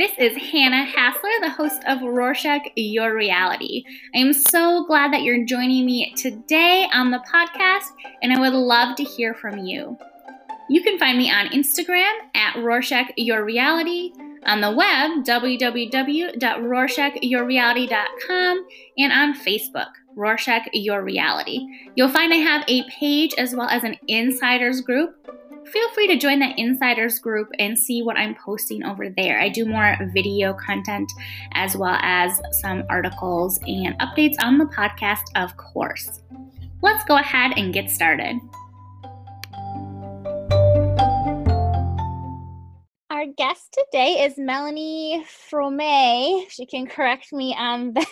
This is Hannah Hassler, the host of Rorschach Your Reality. I am so glad that you're joining me today on the podcast, and I would love to hear from you. You can find me on Instagram at Rorschach Your Reality, on the web, www.rorschachyourreality.com, and on Facebook, Rorschach Your Reality. You'll find I have a page as well as an insiders group feel free to join the insiders group and see what I'm posting over there. I do more video content as well as some articles and updates on the podcast, of course. Let's go ahead and get started. Our guest today is Melanie Frome. She can correct me on the,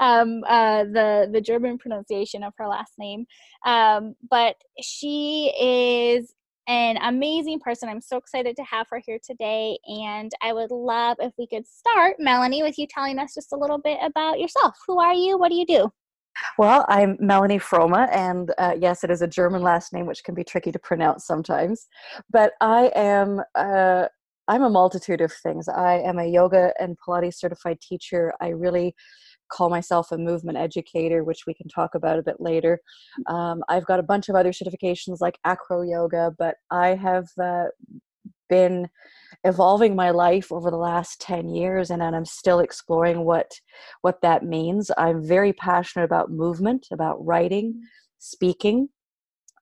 um, uh, the the German pronunciation of her last name, um, but she is an amazing person. I'm so excited to have her here today. And I would love if we could start, Melanie, with you telling us just a little bit about yourself. Who are you? What do you do? Well, I'm Melanie Froma, and uh, yes, it is a German last name, which can be tricky to pronounce sometimes. But I am uh, I'm a multitude of things. I am a yoga and Pilates certified teacher. I really call myself a movement educator, which we can talk about a bit later. Um, I've got a bunch of other certifications like acro yoga, but I have uh, been evolving my life over the last 10 years and, and I'm still exploring what what that means. I'm very passionate about movement, about writing, speaking,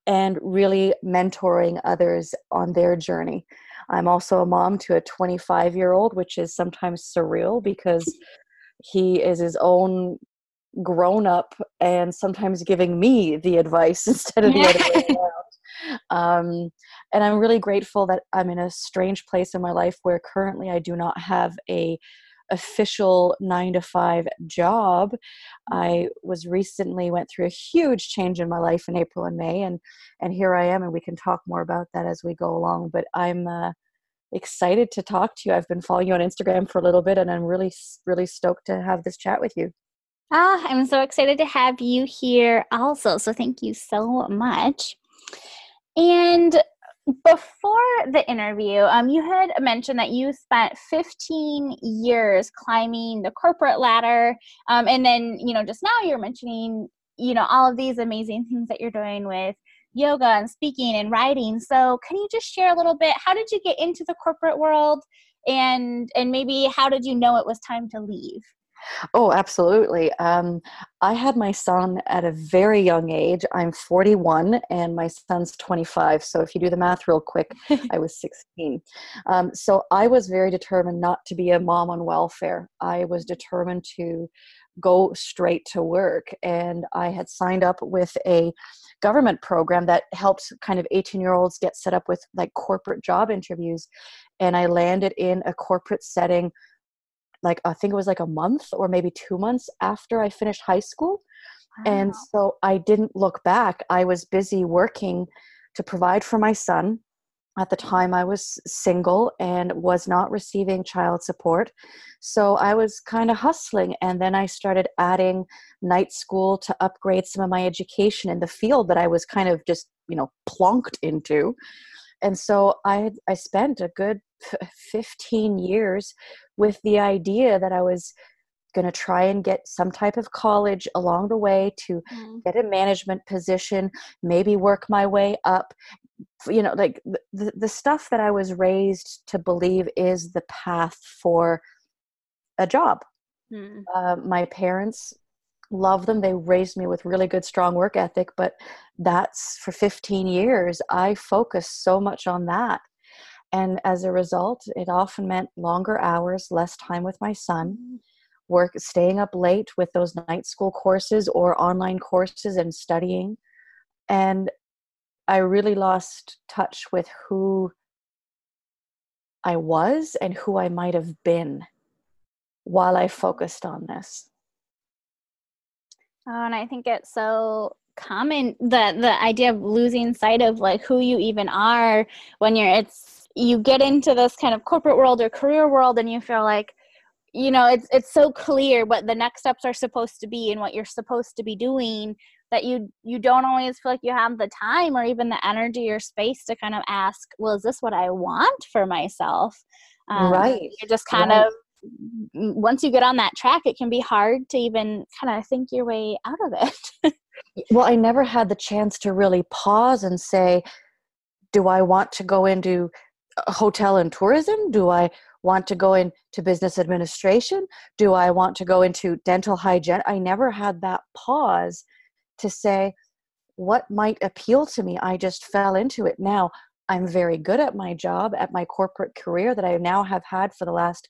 and really mentoring others on their journey. I'm also a mom to a 25 year old, which is sometimes surreal because he is his own grown up and sometimes giving me the advice instead of the other way around. Um, and I'm really grateful that I'm in a strange place in my life where currently I do not have a official nine to five job. I was recently went through a huge change in my life in April and May, and and here I am, and we can talk more about that as we go along. But I'm uh, excited to talk to you. I've been following you on Instagram for a little bit, and I'm really, really stoked to have this chat with you. Ah, I'm so excited to have you here also. So thank you so much. And before the interview, um, you had mentioned that you spent 15 years climbing the corporate ladder, um, and then you know just now you're mentioning you know all of these amazing things that you're doing with yoga and speaking and writing. So, can you just share a little bit? How did you get into the corporate world, and and maybe how did you know it was time to leave? Oh, absolutely. Um, I had my son at a very young age. I'm 41 and my son's 25. So if you do the math real quick, I was 16. Um, so I was very determined not to be a mom on welfare. I was determined to go straight to work. And I had signed up with a government program that helps kind of 18 year olds get set up with like corporate job interviews. And I landed in a corporate setting, like I think it was like a month or maybe two months after I finished high school. Wow. And so I didn't look back. I was busy working to provide for my son at the time i was single and was not receiving child support so i was kind of hustling and then i started adding night school to upgrade some of my education in the field that i was kind of just you know plonked into and so i i spent a good 15 years with the idea that i was going to try and get some type of college along the way to mm. get a management position maybe work my way up you know like the, the stuff that i was raised to believe is the path for a job. Mm. uh, my parents love them. They raised me with really good strong work ethic but that's for 15 years i focused so much on that. And as a result it often meant longer hours less time with my son mm. work staying up late with those night school courses or online courses and studying. And i really lost touch with who i was and who i might have been while i focused on this. Oh and i think it's so common the the idea of losing sight of like who you even are when you're it's you get into this kind of corporate world or career world and you feel like you know it's it's so clear what the next steps are supposed to be and what you're supposed to be doing that you you don't always feel like you have the time or even the energy or space to kind of ask well is this what i want for myself Um, right. You're just kind right. of once you get on that track, it can be hard to even kind of think your way out of it. well, I never had the chance to really pause and say, do I want to go into hotel and tourism? Do I want to go into business administration? Do I want to go into dental hygiene? I never had that pause to say, what might appeal to me? I just fell into it. Now, I'm very good at my job, at my corporate career that I now have had for the last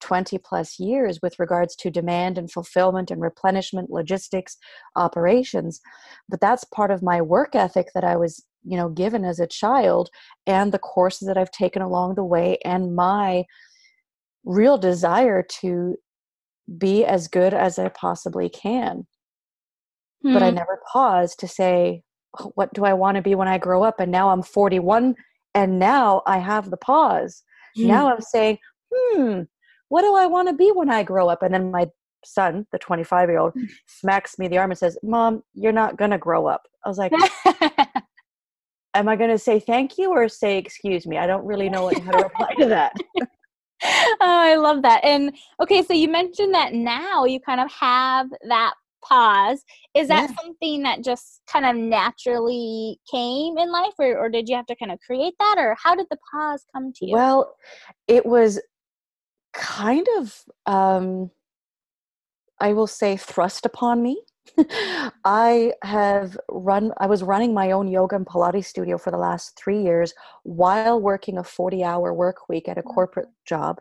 20 plus years with regards to demand and fulfillment and replenishment logistics operations but that's part of my work ethic that i was you know given as a child and the courses that i've taken along the way and my real desire to be as good as i possibly can. But i hmm. never paused to say what do i want to be when i grow up and now i'm 41 and now i have the pause hmm. now i'm saying hmm what do I want to be when I grow up? And then my son, the 25 year old, mm. smacks me the arm and says, Mom, you're not going to grow up. I was like, Am I going to say thank you or say excuse me? I don't really know how to reply to that. oh, I love that. And okay, so you mentioned that now you kind of have that pause. Is that yeah. something that just kind of naturally came in life, or, or did you have to kind of create that, or how did the pause come to you? Well, it was kind of um, i will say thrust upon me i have run i was running my own yoga and pilates studio for the last three years while working a 40 hour work week at a corporate job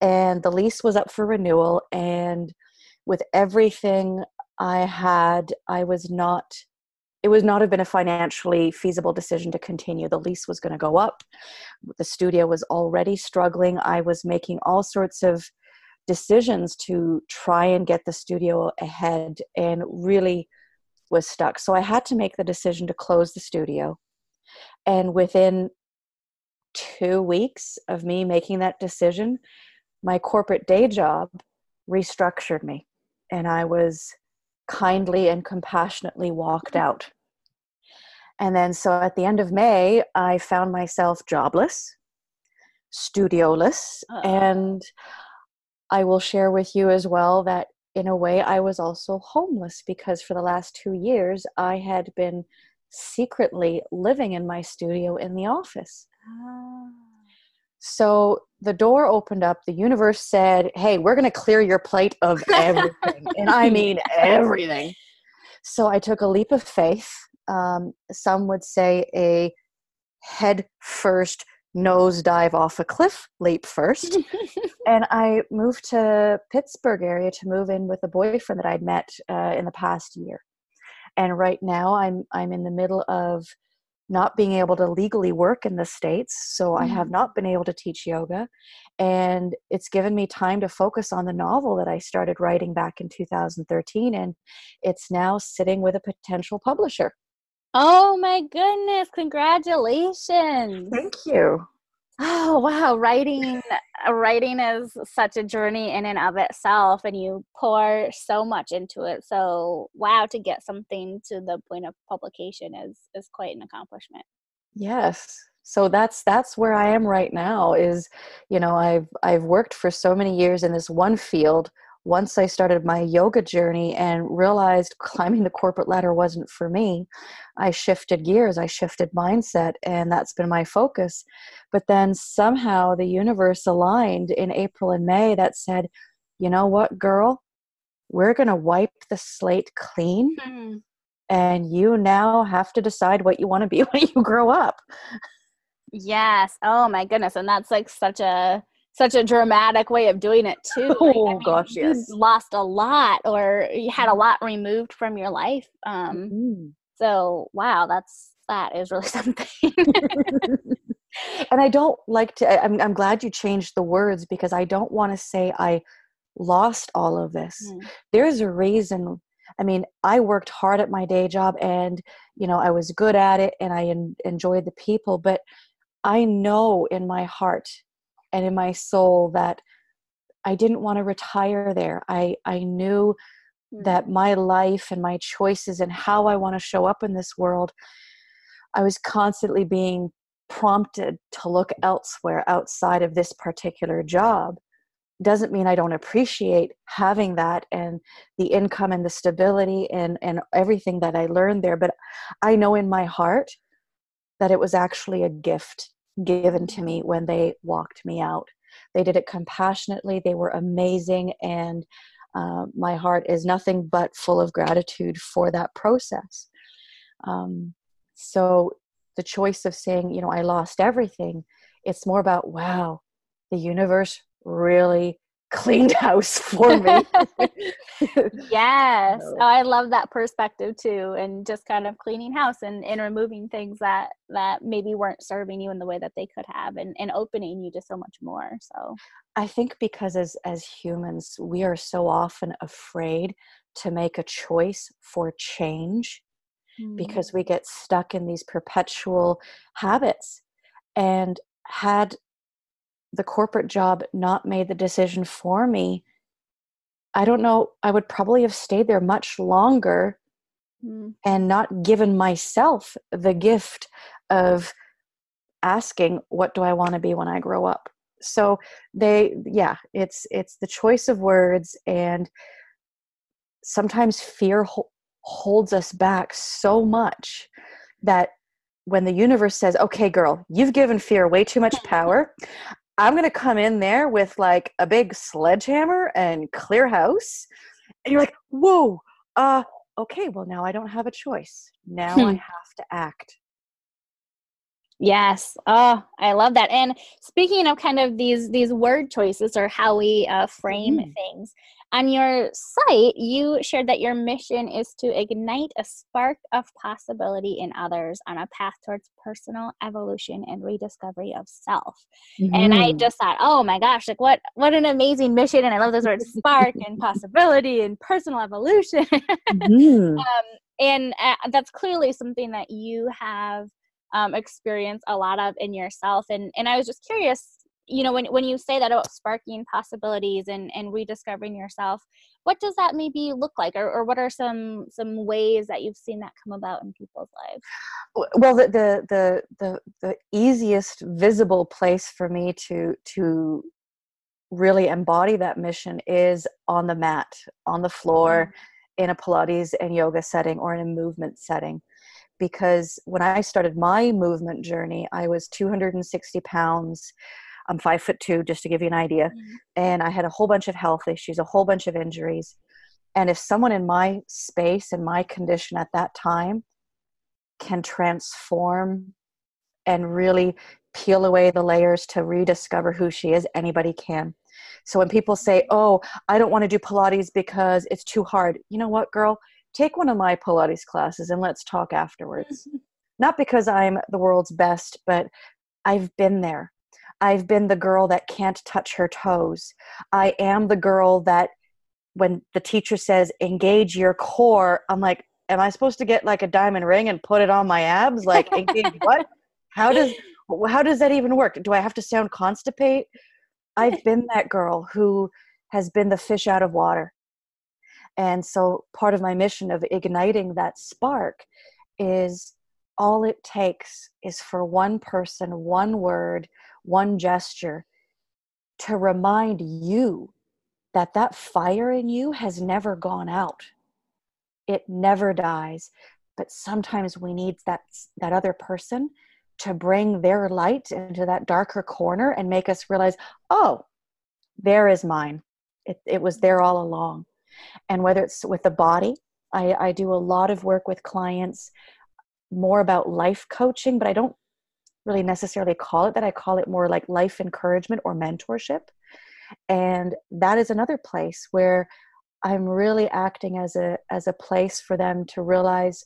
and the lease was up for renewal and with everything i had i was not it would not have been a financially feasible decision to continue. The lease was going to go up. The studio was already struggling. I was making all sorts of decisions to try and get the studio ahead and really was stuck. So I had to make the decision to close the studio. And within two weeks of me making that decision, my corporate day job restructured me. And I was kindly and compassionately walked out. And then, so at the end of May, I found myself jobless, studioless, uh and I will share with you as well that in a way I was also homeless because for the last two years I had been secretly living in my studio in the office. Ah. So the door opened up, the universe said, Hey, we're going to clear your plate of everything. and I mean everything. So I took a leap of faith. Um, some would say a head first nose dive off a cliff leap first. and I moved to Pittsburgh area to move in with a boyfriend that I'd met uh, in the past year. And right now I'm I'm in the middle of not being able to legally work in the states so mm-hmm. i have not been able to teach yoga and it's given me time to focus on the novel that i started writing back in 2013 and it's now sitting with a potential publisher. Oh my goodness congratulations! Thank you Oh wow, writing writing is such a journey in and of itself and you pour so much into it. So wow, to get something to the point of publication is is quite an accomplishment. Yes. So that's that's where I am right now is you know, I've I've worked for so many years in this one field once I started my yoga journey and realized climbing the corporate ladder wasn't for me, I shifted gears, I shifted mindset, and that's been my focus. But then somehow the universe aligned in April and May that said, you know what, girl? We're going to wipe the slate clean. Mm-hmm. And you now have to decide what you want to be when you grow up. Yes. Oh my goodness. And that's like such a such a dramatic way of doing it too. Like, oh I mean, gosh, yes. lost a lot or you had a lot removed from your life. Um mm-hmm. so wow, that's that is really something. and I don't like to I'm I'm glad you changed the words because I don't want to say I lost all of this. Mm. There's a reason I mean, I worked hard at my day job and, you know, I was good at it and I en- enjoyed the people, but I know in my heart and in my soul that I didn't want to retire there. I, I knew mm. that my life and my choices and how I want to show up in this world, I was constantly being prompted to look elsewhere outside of this particular job doesn't mean I don't appreciate having that and the income and the stability and, and everything that I learned there. But I know in my heart that it was actually a gift given to me when they walked me out. They did it compassionately, they were amazing, and uh, my heart is nothing but full of gratitude for that process. Um, so the choice of saying, you know, I lost everything, it's more about, wow, the universe really cleaned house for me. yes. Oh, I love that perspective too. And just kind of cleaning house and, and removing things that, that maybe weren't serving you in the way that they could have and, and opening you to so much more. So I think because as, as humans, we are so often afraid to make a choice for change mm. because we get stuck in these perpetual habits. And had the corporate job not made the decision for me, I don't know, I would probably have stayed there much longer mm. and not given myself the gift of asking, what do I want to be when I grow up? So they, yeah, it's it's the choice of words, and sometimes fear ho- holds us back so much that when the universe says, okay, girl, you've given fear way too much power. I'm going to come in there with like a big sledgehammer and clear house. And you're like, whoa, uh, okay, well, now I don't have a choice. Now I hmm. have to act. Yes. Oh, I love that. And speaking of kind of these these word choices or how we uh, frame mm. things, on your site, you shared that your mission is to ignite a spark of possibility in others on a path towards personal evolution and rediscovery of self. Mm-hmm. And I mm-hmm. just thought, oh my gosh, like what what an amazing mission! And I love those words, spark and possibility and personal evolution. mm-hmm. um, and uh, that's clearly something that you have um, experienced a lot of in yourself. And and I was just curious you know when, when you say that about sparking possibilities and, and rediscovering yourself what does that maybe look like or, or what are some some ways that you've seen that come about in people's lives well the the the the, the easiest visible place for me to to really embody that mission is on the mat on the floor mm-hmm. in a pilates and yoga setting or in a movement setting because when i started my movement journey i was 260 pounds I'm five foot two, just to give you an idea. Mm-hmm. And I had a whole bunch of health issues, a whole bunch of injuries. And if someone in my space and my condition at that time can transform and really peel away the layers to rediscover who she is, anybody can. So when people say, Oh, I don't want to do Pilates because it's too hard, you know what, girl? Take one of my Pilates classes and let's talk afterwards. Not because I'm the world's best, but I've been there. I've been the girl that can't touch her toes. I am the girl that when the teacher says engage your core, I'm like, am I supposed to get like a diamond ring and put it on my abs? Like engage what? How does how does that even work? Do I have to sound constipate? I've been that girl who has been the fish out of water. And so part of my mission of igniting that spark is all it takes is for one person, one word, one gesture to remind you that that fire in you has never gone out. It never dies. But sometimes we need that that other person to bring their light into that darker corner and make us realize oh there is mine. It, it was there all along and whether it's with the body I, I do a lot of work with clients more about life coaching but i don't really necessarily call it that. I call it more like life encouragement or mentorship. And that is another place where I'm really acting as a as a place for them to realize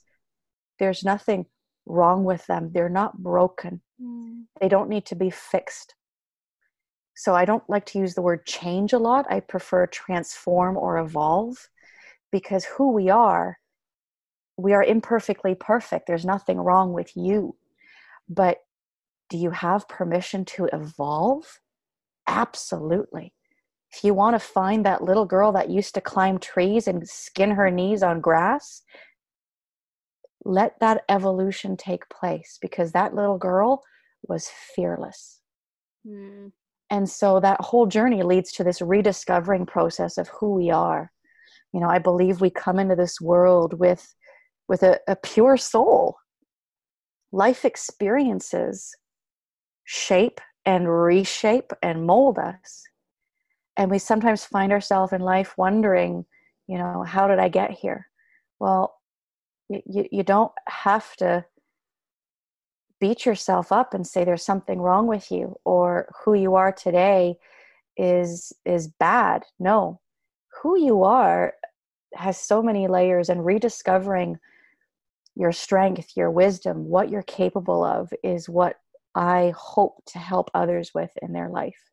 there's nothing wrong with them. They're not broken. Mm. They don't need to be fixed. So I don't like to use the word change a lot. I prefer transform or evolve because who we are, we are imperfectly perfect. There's nothing wrong with you. But do you have permission to evolve? Absolutely. If you want to find that little girl that used to climb trees and skin her knees on grass, let that evolution take place because that little girl was fearless. Mm. And so that whole journey leads to this rediscovering process of who we are. You know, I believe we come into this world with with a, a pure soul. Life experiences shape and reshape and mold us. And we sometimes find ourselves in life wondering, you know, how did I get here? Well, you, you don't have to beat yourself up and say there's something wrong with you or who you are today is is bad. No who you are has so many layers and rediscovering your strength your wisdom what you're capable of is what i hope to help others with in their life.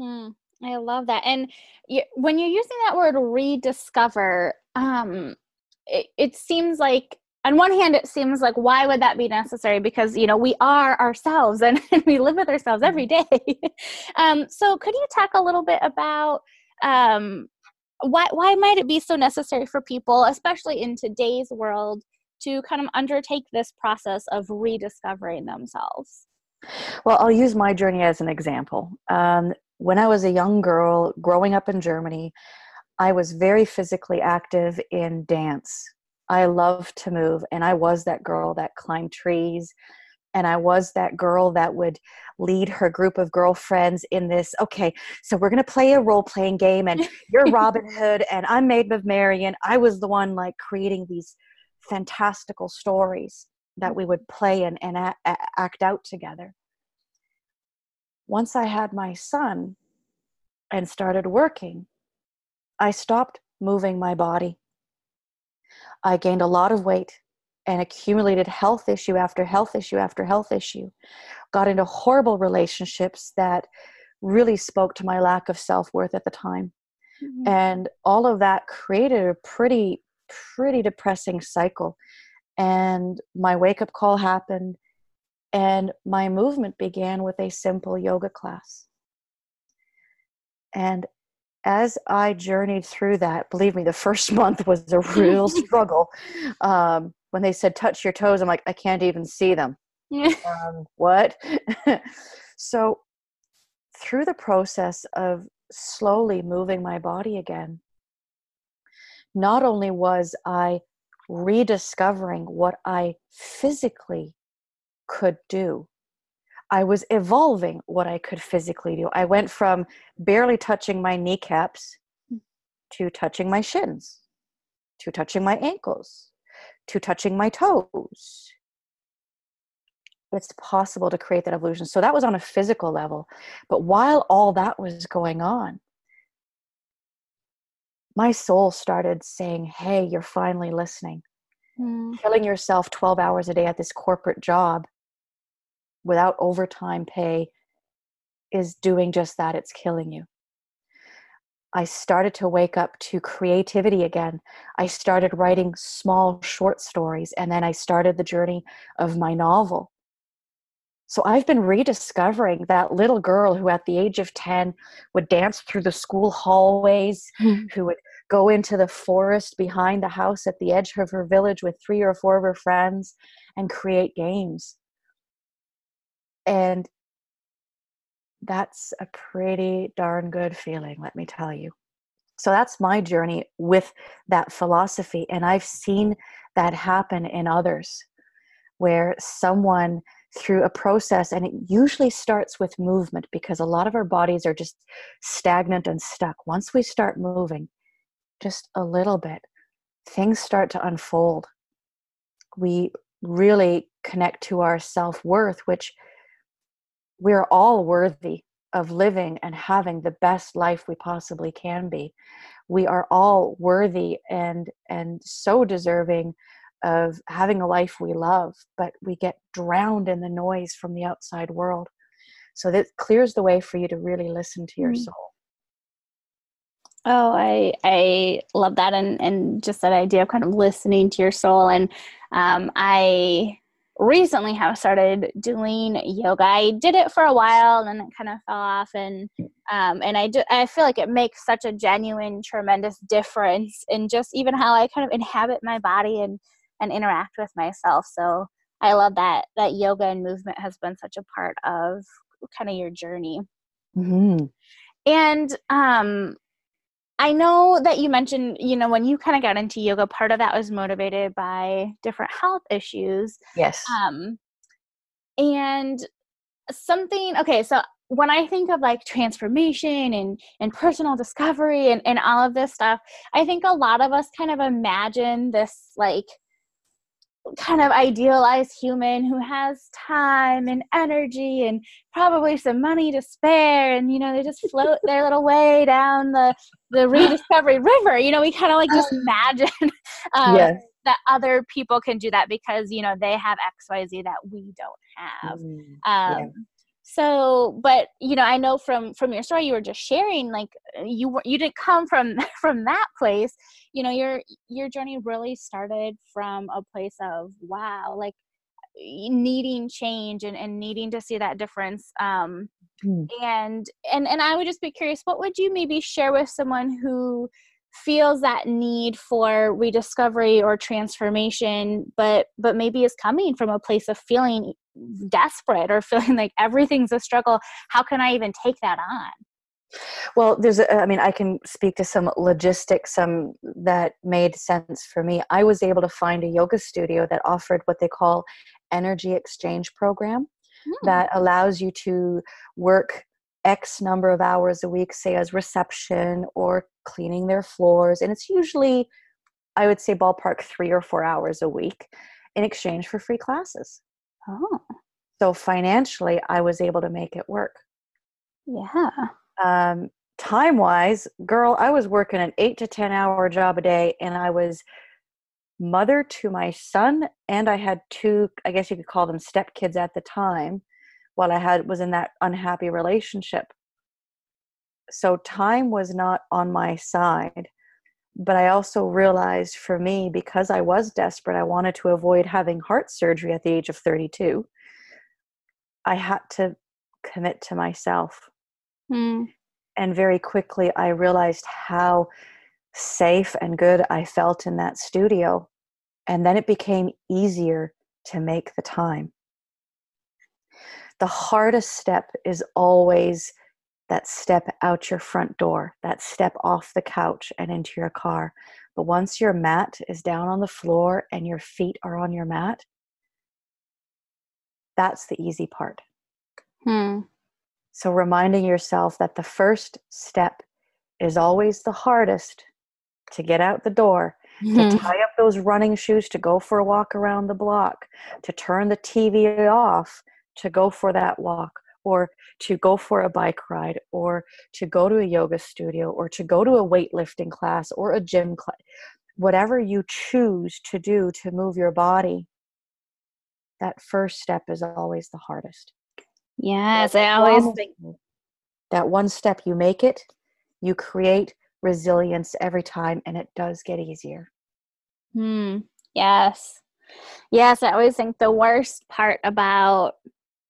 Hmm, i love that. And you, when you're using that word rediscover um it, it seems like on one hand it seems like why would that be necessary? Because you know we are ourselves and, we live with ourselves every mm-hmm. um, so could you talk a little bit about um, why why might it be so necessary for people especially in today's world to kind of undertake this process of rediscovering themselves? Well i'll use my journey as an example. Um, when i was a young girl growing up in germany i was very physically active in dance I love to move. And I was that girl that climbed trees. And I was that girl that would lead her group of girlfriends in this. Okay, so we're going to play a role playing game, and you're Robin Hood, and I'm Maid of Marian. I was the one like creating these fantastical stories that we would play and, and a- a- act out together. Once I had my son and started working, I stopped moving my body. I gained a lot of weight and accumulated health issue after health issue after health issue. Got into horrible relationships that really spoke to my lack of self worth at the time. Mm-hmm. And all of that created a pretty, pretty depressing cycle. And my wake up call happened, and my movement began with a simple yoga class. And as I journeyed through that, believe me, the first month was a real struggle. Um, when they said touch your toes, I'm like, I can't even see them. um, what? so, through the process of slowly moving my body again, not only was I rediscovering what I physically could do, I was evolving what I could physically do. I went from barely touching my kneecaps to touching my shins, to touching my ankles, to touching my toes. It's possible to create that evolution. So that was on a physical level. But while all that was going on, my soul started saying, Hey, you're finally listening. Mm. Killing yourself 12 hours a day at this corporate job without overtime pay is doing just that it's killing you. I started to wake up to creativity again. I started writing small short stories and then i started the journey of my novel. So I've been rediscovering that little girl who, at the age of 10, would dance through the school hallways, mm-hmm. who would go into the forest behind the house at the edge of her village with three or four of her friends and create games and that's a pretty darn good feeling, let me tell you. So that's my journey with that philosophy. And I've seen that happen in others where someone through a process, and it usually starts with movement because a lot of our bodies are just stagnant and stuck. Once we start moving just a little bit, things start to unfold. We really connect to our self worth, which we're all worthy of living and having the best life we possibly can be. We are all worthy and and so deserving of having a life we love but we get drowned in the noise from the outside world. So that clears the way for you to really listen to your mm-hmm. soul. Oh i i love that and and just that idea of kind of listening to your soul. And um i recently have started doing yoga. I did it for a while and then it kind of fell off and um, and I do I feel like it makes such a genuine tremendous difference in just even how I kind of inhabit my body and and interact with myself. So I love that that yoga and movement has been such a part of kind of your journey. Mm-hmm. And um, I know that you mentioned, you know, when you kind of got into yoga, part of that was motivated by different health issues. Yes. Um, and something, okay, so when I think of like transformation and, and personal discovery and, and all of this stuff, I think a lot of us kind of imagine this like kind of idealized human who has time and energy and probably some money to spare and you know they just float their little way down the the rediscovery river. You know we kind of like just imagine um, yes. that other people can do that because you know they have xyz that we don't have. Mm, um, yeah so but you know i know from from your story you were just sharing like you were you didn't come from from that place you know your your journey really started from a place of wow like needing change and, and needing to see that difference um mm. and and and i would just be curious what would you maybe share with someone who feels that need for rediscovery or transformation but but maybe is coming from a place of feeling desperate or feeling like everything's a struggle. How can i even take that on? Well there's a, i mean i can speak to some logistics some that made sense for me. I was able to find a yoga studio that offered what they call energy exchange program mm. that allows you to work X number of hours a week, say as reception or cleaning their floors. And it's usually, I would say, ballpark three or four hours a week in exchange for free classes. Oh. So financially, I was able to make it work. Yeah. Um, time wise, girl, I was working an eight to 10 hour job a day and I was mother to my son and I had two, I guess you could call them stepkids at the time while I had was in that unhappy relationship. So time was not on my side. But I also realized for me, because I was desperate, I wanted to avoid having heart surgery at the age of 32. I had to commit to myself. Mm. And very quickly, I realized how safe and good I felt in that studio. And then it became easier to make the time the hardest step is always that step out your front door, that step off the couch and into your car. But once your mat is down on the floor and your feet are on your mat, that's the easy part. Hmm. So, reminding yourself that the first step is always the hardest to get out the door, mm-hmm. to tie up those running shoes, to go for a walk around the block, to turn the TV off, to go for that walk or to go for a bike ride or to go to a yoga studio or to go to a weightlifting class or a gym class whatever you choose to do to move your body that first step is always the hardest. Yes i always think that one step you make it you create resilience every time and it does get easier. Hmm yes. Yes i always think the worst part about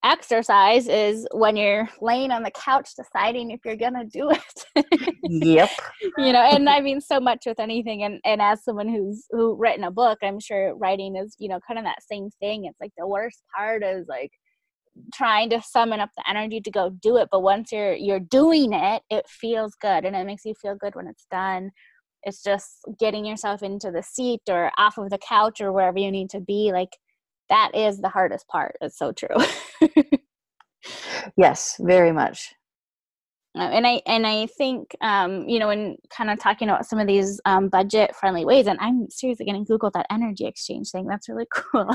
exercise is when you're laying on the couch deciding if you're gonna do it. Yep. You know and i mean so much with anything and and as someone who's who written a book i'm sure writing is you know kind of that same thing. It's like the worst part is like trying to summon up the energy to go do it but once you're you're doing it it feels good and it makes you feel good when it's done. It's just getting yourself into the seat or off of the couch or wherever you need to be like that is the hardest part it's so true yes very much uh, and I and I think um, you know in kind of talking about some of these um, budget friendly ways, and I'm seriously going to Google that energy exchange thing. That's really cool.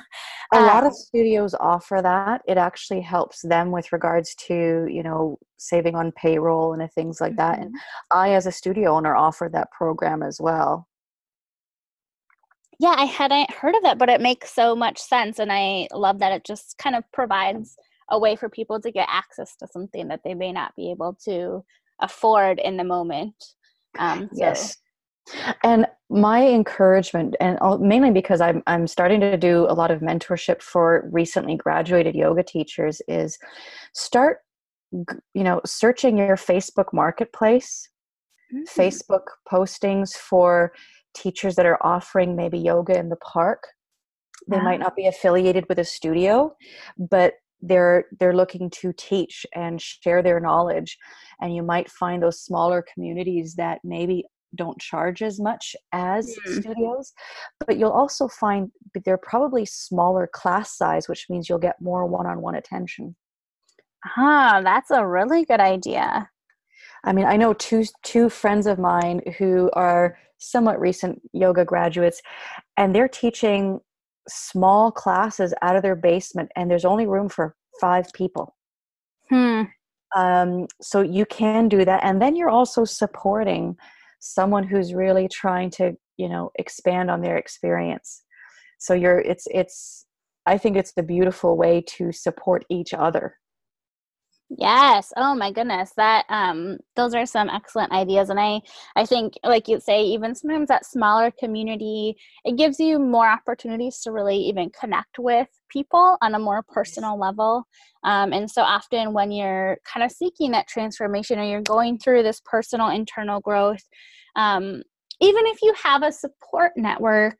A lot of um, studios offer that. It actually helps them with regards to you know saving on payroll and things like that. Mm-hmm. And I, as a studio owner, offer that program as well yeah, I hadn't heard of that, but it makes so much sense. And I love that it just kind of provides a way for people to get access to something that they may not be able to afford in the moment. Um, so. Yes. And my encouragement, and mainly because I'm, I'm starting to do a lot of mentorship for recently graduated yoga teachers, is start, you know, searching your Facebook marketplace, mm-hmm. Facebook postings for teachers that are offering maybe yoga in the park They might not be affiliated with a studio, but they're they're looking to teach and share their knowledge. And you might find those smaller communities that maybe don't charge as much as mm. studios but you'll also find they're probably smaller class size which means you'll get more one-on-one attention. Ah that's a really good idea i mean i know two two friends of mine who are somewhat recent yoga graduates and they're teaching small classes out of their basement and there's only room for five people. Hmm. um, so you can do that and then you're also supporting someone who's really trying to you know expand on their experience. So you're it's it's i think it's a beautiful way to support each other Yes. Oh my goodness. That um those are some excellent ideas and I I think like you say even sometimes that smaller community it gives you more opportunities to really even connect with people on a more personal level. Um, and so often when you're kind of seeking that transformation or you're going through this personal internal growth um, even if you have a support network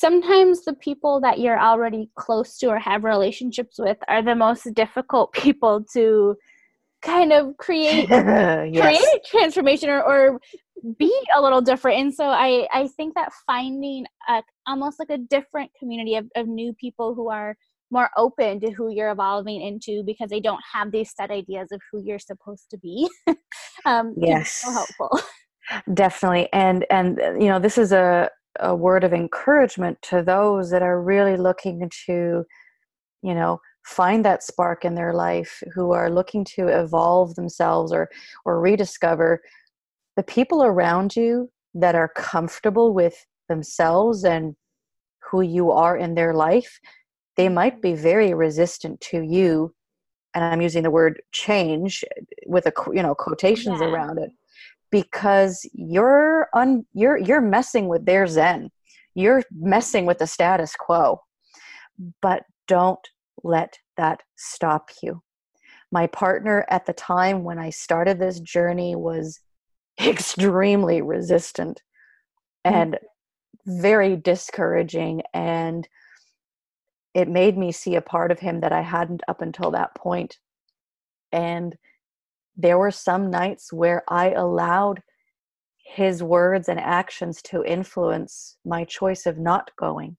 sometimes the people that you're already close to or have relationships with are the most difficult people to kind of create yes. create transformation or, or be a little different. And so i i think that finding a, almost like a different community of, of new people who are more open to who you're evolving into because they don't have these set ideas of who you're supposed to be um yes so helpful. Definitely. And and you know this is a a word of encouragement to those that are really looking to you know find that spark in their life who are looking to evolve themselves or or rediscover the people around you that are comfortable with themselves and who you are in their life they might be very resistant to you and i'm using the word change with a you know quotations yeah. around it because you're un you're you're messing with their zen. You're messing with the status quo. But don't let that stop you. My partner at the time when i started this journey was extremely resistant mm-hmm. and very discouraging and it made me see a part of him that i hadn't up until that point. And there were some nights where I allowed his words and actions to influence my choice of not going.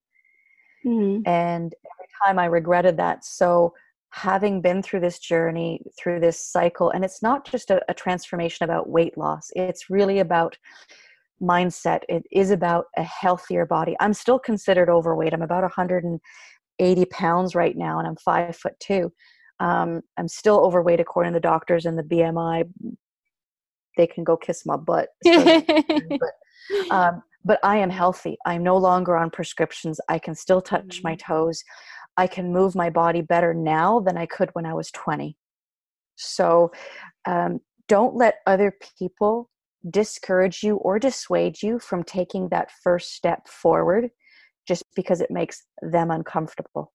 Mm-hmm. And every time I regretted that. So, having been through this journey, through this cycle, and it's not just a, a transformation about weight loss, it's really about mindset. It is about a healthier body. I'm still considered overweight. I'm about 180 pounds right now, and I'm five foot two. Um, I'm still overweight according to the doctors and the BMI. They can go kiss my butt. but, um, but I am healthy. I'm no longer on prescriptions. I can still touch mm-hmm. my toes. I can move my body better now than I could when I was 20. So um, don't let other people discourage you or dissuade you from taking that first step forward just because it makes them uncomfortable.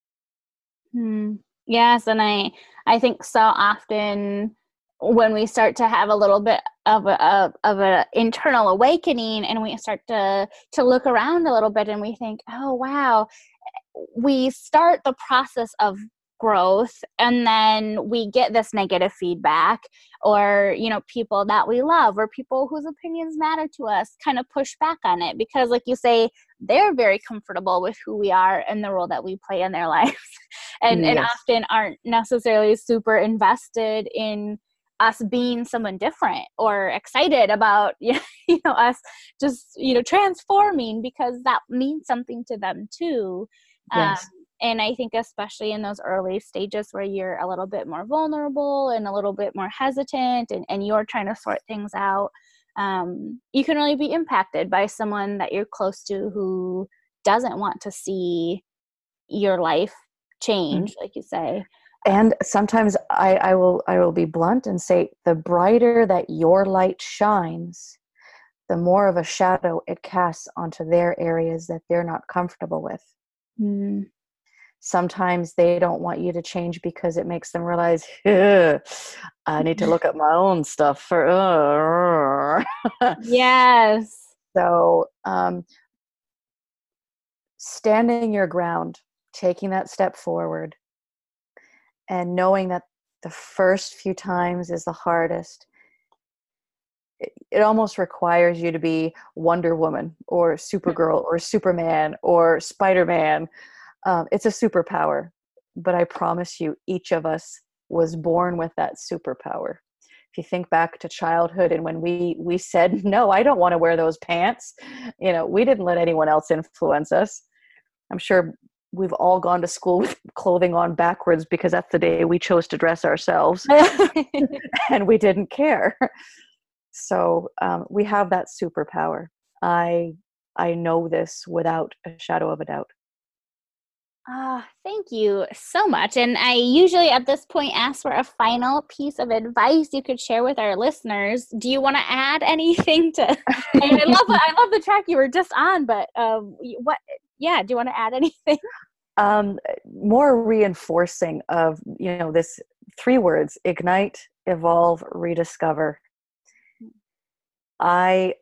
Hmm. Yes, and I I think so often when we start to have a little bit of a of an internal awakening and we start to to look around a little bit and we think, "Oh, wow." We start the process of growth and then we get this negative feedback or you know people that we love or people whose opinions matter to us kind of push back on it because like you say they're very comfortable with who we are and the role that we play in their lives and yes. and often aren't necessarily super invested in us being someone different or excited about you know us just you know transforming because that means something to them too yes. Um, and i think especially in those early stages where you're a little bit more vulnerable and a little bit more hesitant and, and you're trying to sort things out um, you can really be impacted by someone that you're close to who doesn't want to see your life change mm-hmm. like you say. And sometimes I, I will i will be blunt and say the brighter that your light shines the more of a shadow it casts onto their areas that they're not comfortable with. Mm sometimes they don't want you to change because it makes them realize i need to look at my own stuff for uh, yes. So um, standing your ground taking that step forward and knowing that the first few times is the hardest it, it almost requires you to be wonder woman or supergirl or superman or spider-man um, it's a superpower but i promise you each of us was born with that superpower. If you think back to childhood and when we we said no i don't want to wear those pants you know we didn't let anyone else influence us. I'm sure we've all gone to school with clothing on backwards because that's the day we chose to dress ourselves and we didn't care. So um, we have that superpower. I i know this without a shadow of a doubt Ah, uh, thank you so much. And I usually at this point ask for a final piece of advice you could share with our listeners. Do you want to add anything to? I, I love I love the track you were just on, but um, what? Yeah, do you want to add anything? Um, more reinforcing of you know this three words: ignite, evolve, rediscover. I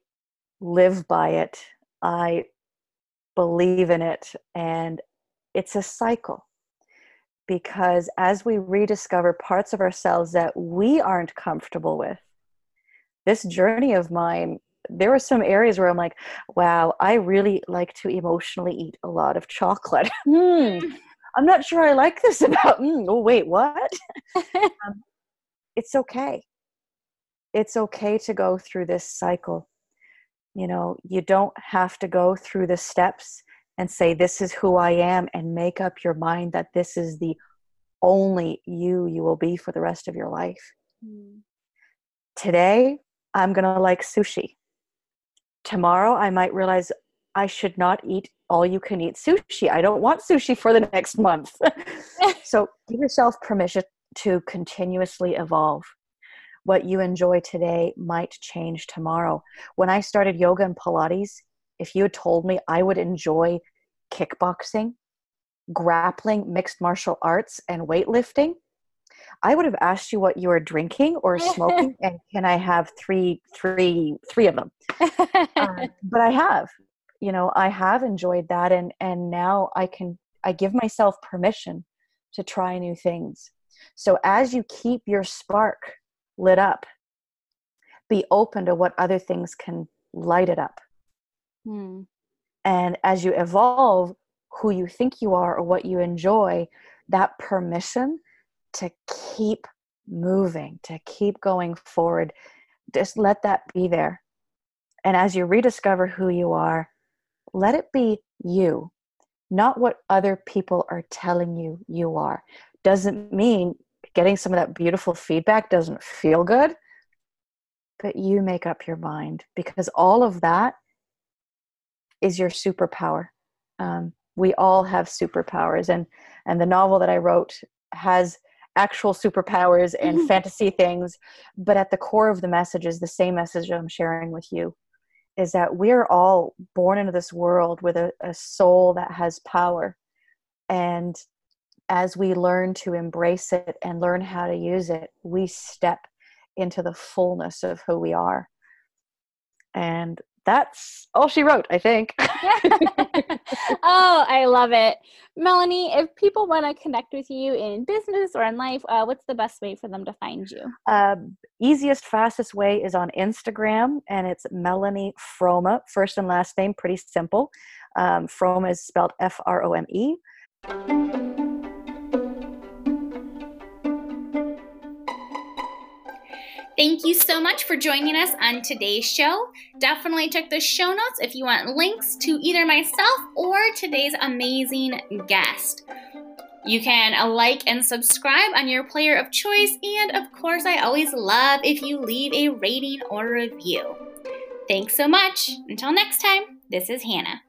live by it. I believe in it, and it's a cycle because as we rediscover parts of ourselves that we aren't comfortable with, this journey of mine, there are some areas where I'm like, wow, I really like to emotionally eat a lot of chocolate. Hmm, I'm not sure I like this about, mm, oh, wait, what? um, it's okay. It's okay to go through this cycle. You know, you don't have to go through the steps and say, This is who I am, and make up your mind that this is the only you you will be for the rest of your life. Mm. Today, I'm going to like sushi. Tomorrow, I might realize I should not eat all you can eat sushi. I don't want sushi for the next month. so give yourself permission to continuously evolve. What you enjoy today might change tomorrow. When I started yoga and Pilates, if you had told me I would enjoy kickboxing, grappling, mixed martial arts, and weightlifting, I would have asked you what you were drinking or smoking, and can I have three, three, three of them? uh, but I have, you know, I have enjoyed that, and and now I can I give myself permission to try new things. So as you keep your spark lit up, be open to what other things can light it up. Hmm. And as you evolve who you think you are or what you enjoy, that permission to keep moving, to keep going forward, just let that be there. And as you rediscover who you are, let it be you, not what other people are telling you you are. Doesn't mean getting some of that beautiful feedback doesn't feel good, but you make up your mind because all of that is your superpower. Um, we all have superpowers, and and the novel that I wrote has actual superpowers and mm-hmm. fantasy things, but at the core of the message is the same message I'm sharing with you is that we're all born into this world with a, a soul that has power. And as we learn to embrace it and learn how to use it, we step into the fullness of who we are. And that's all she wrote, I think. oh, I love it. Melanie, if people want to connect with you in business or in life, uh, what's the best way for them to find you? Uh, easiest, fastest way is on Instagram, and it's Melanie Frome, first and last name, pretty simple. Um, Frome is spelled F R O M E. Thank you so much for joining us on today's show. Definitely check the show notes if you want links to either myself or today's amazing guest. You can like and subscribe on your player of choice, and of course, I always love if you leave a rating or review. Thanks so much. Until next time, this is Hannah.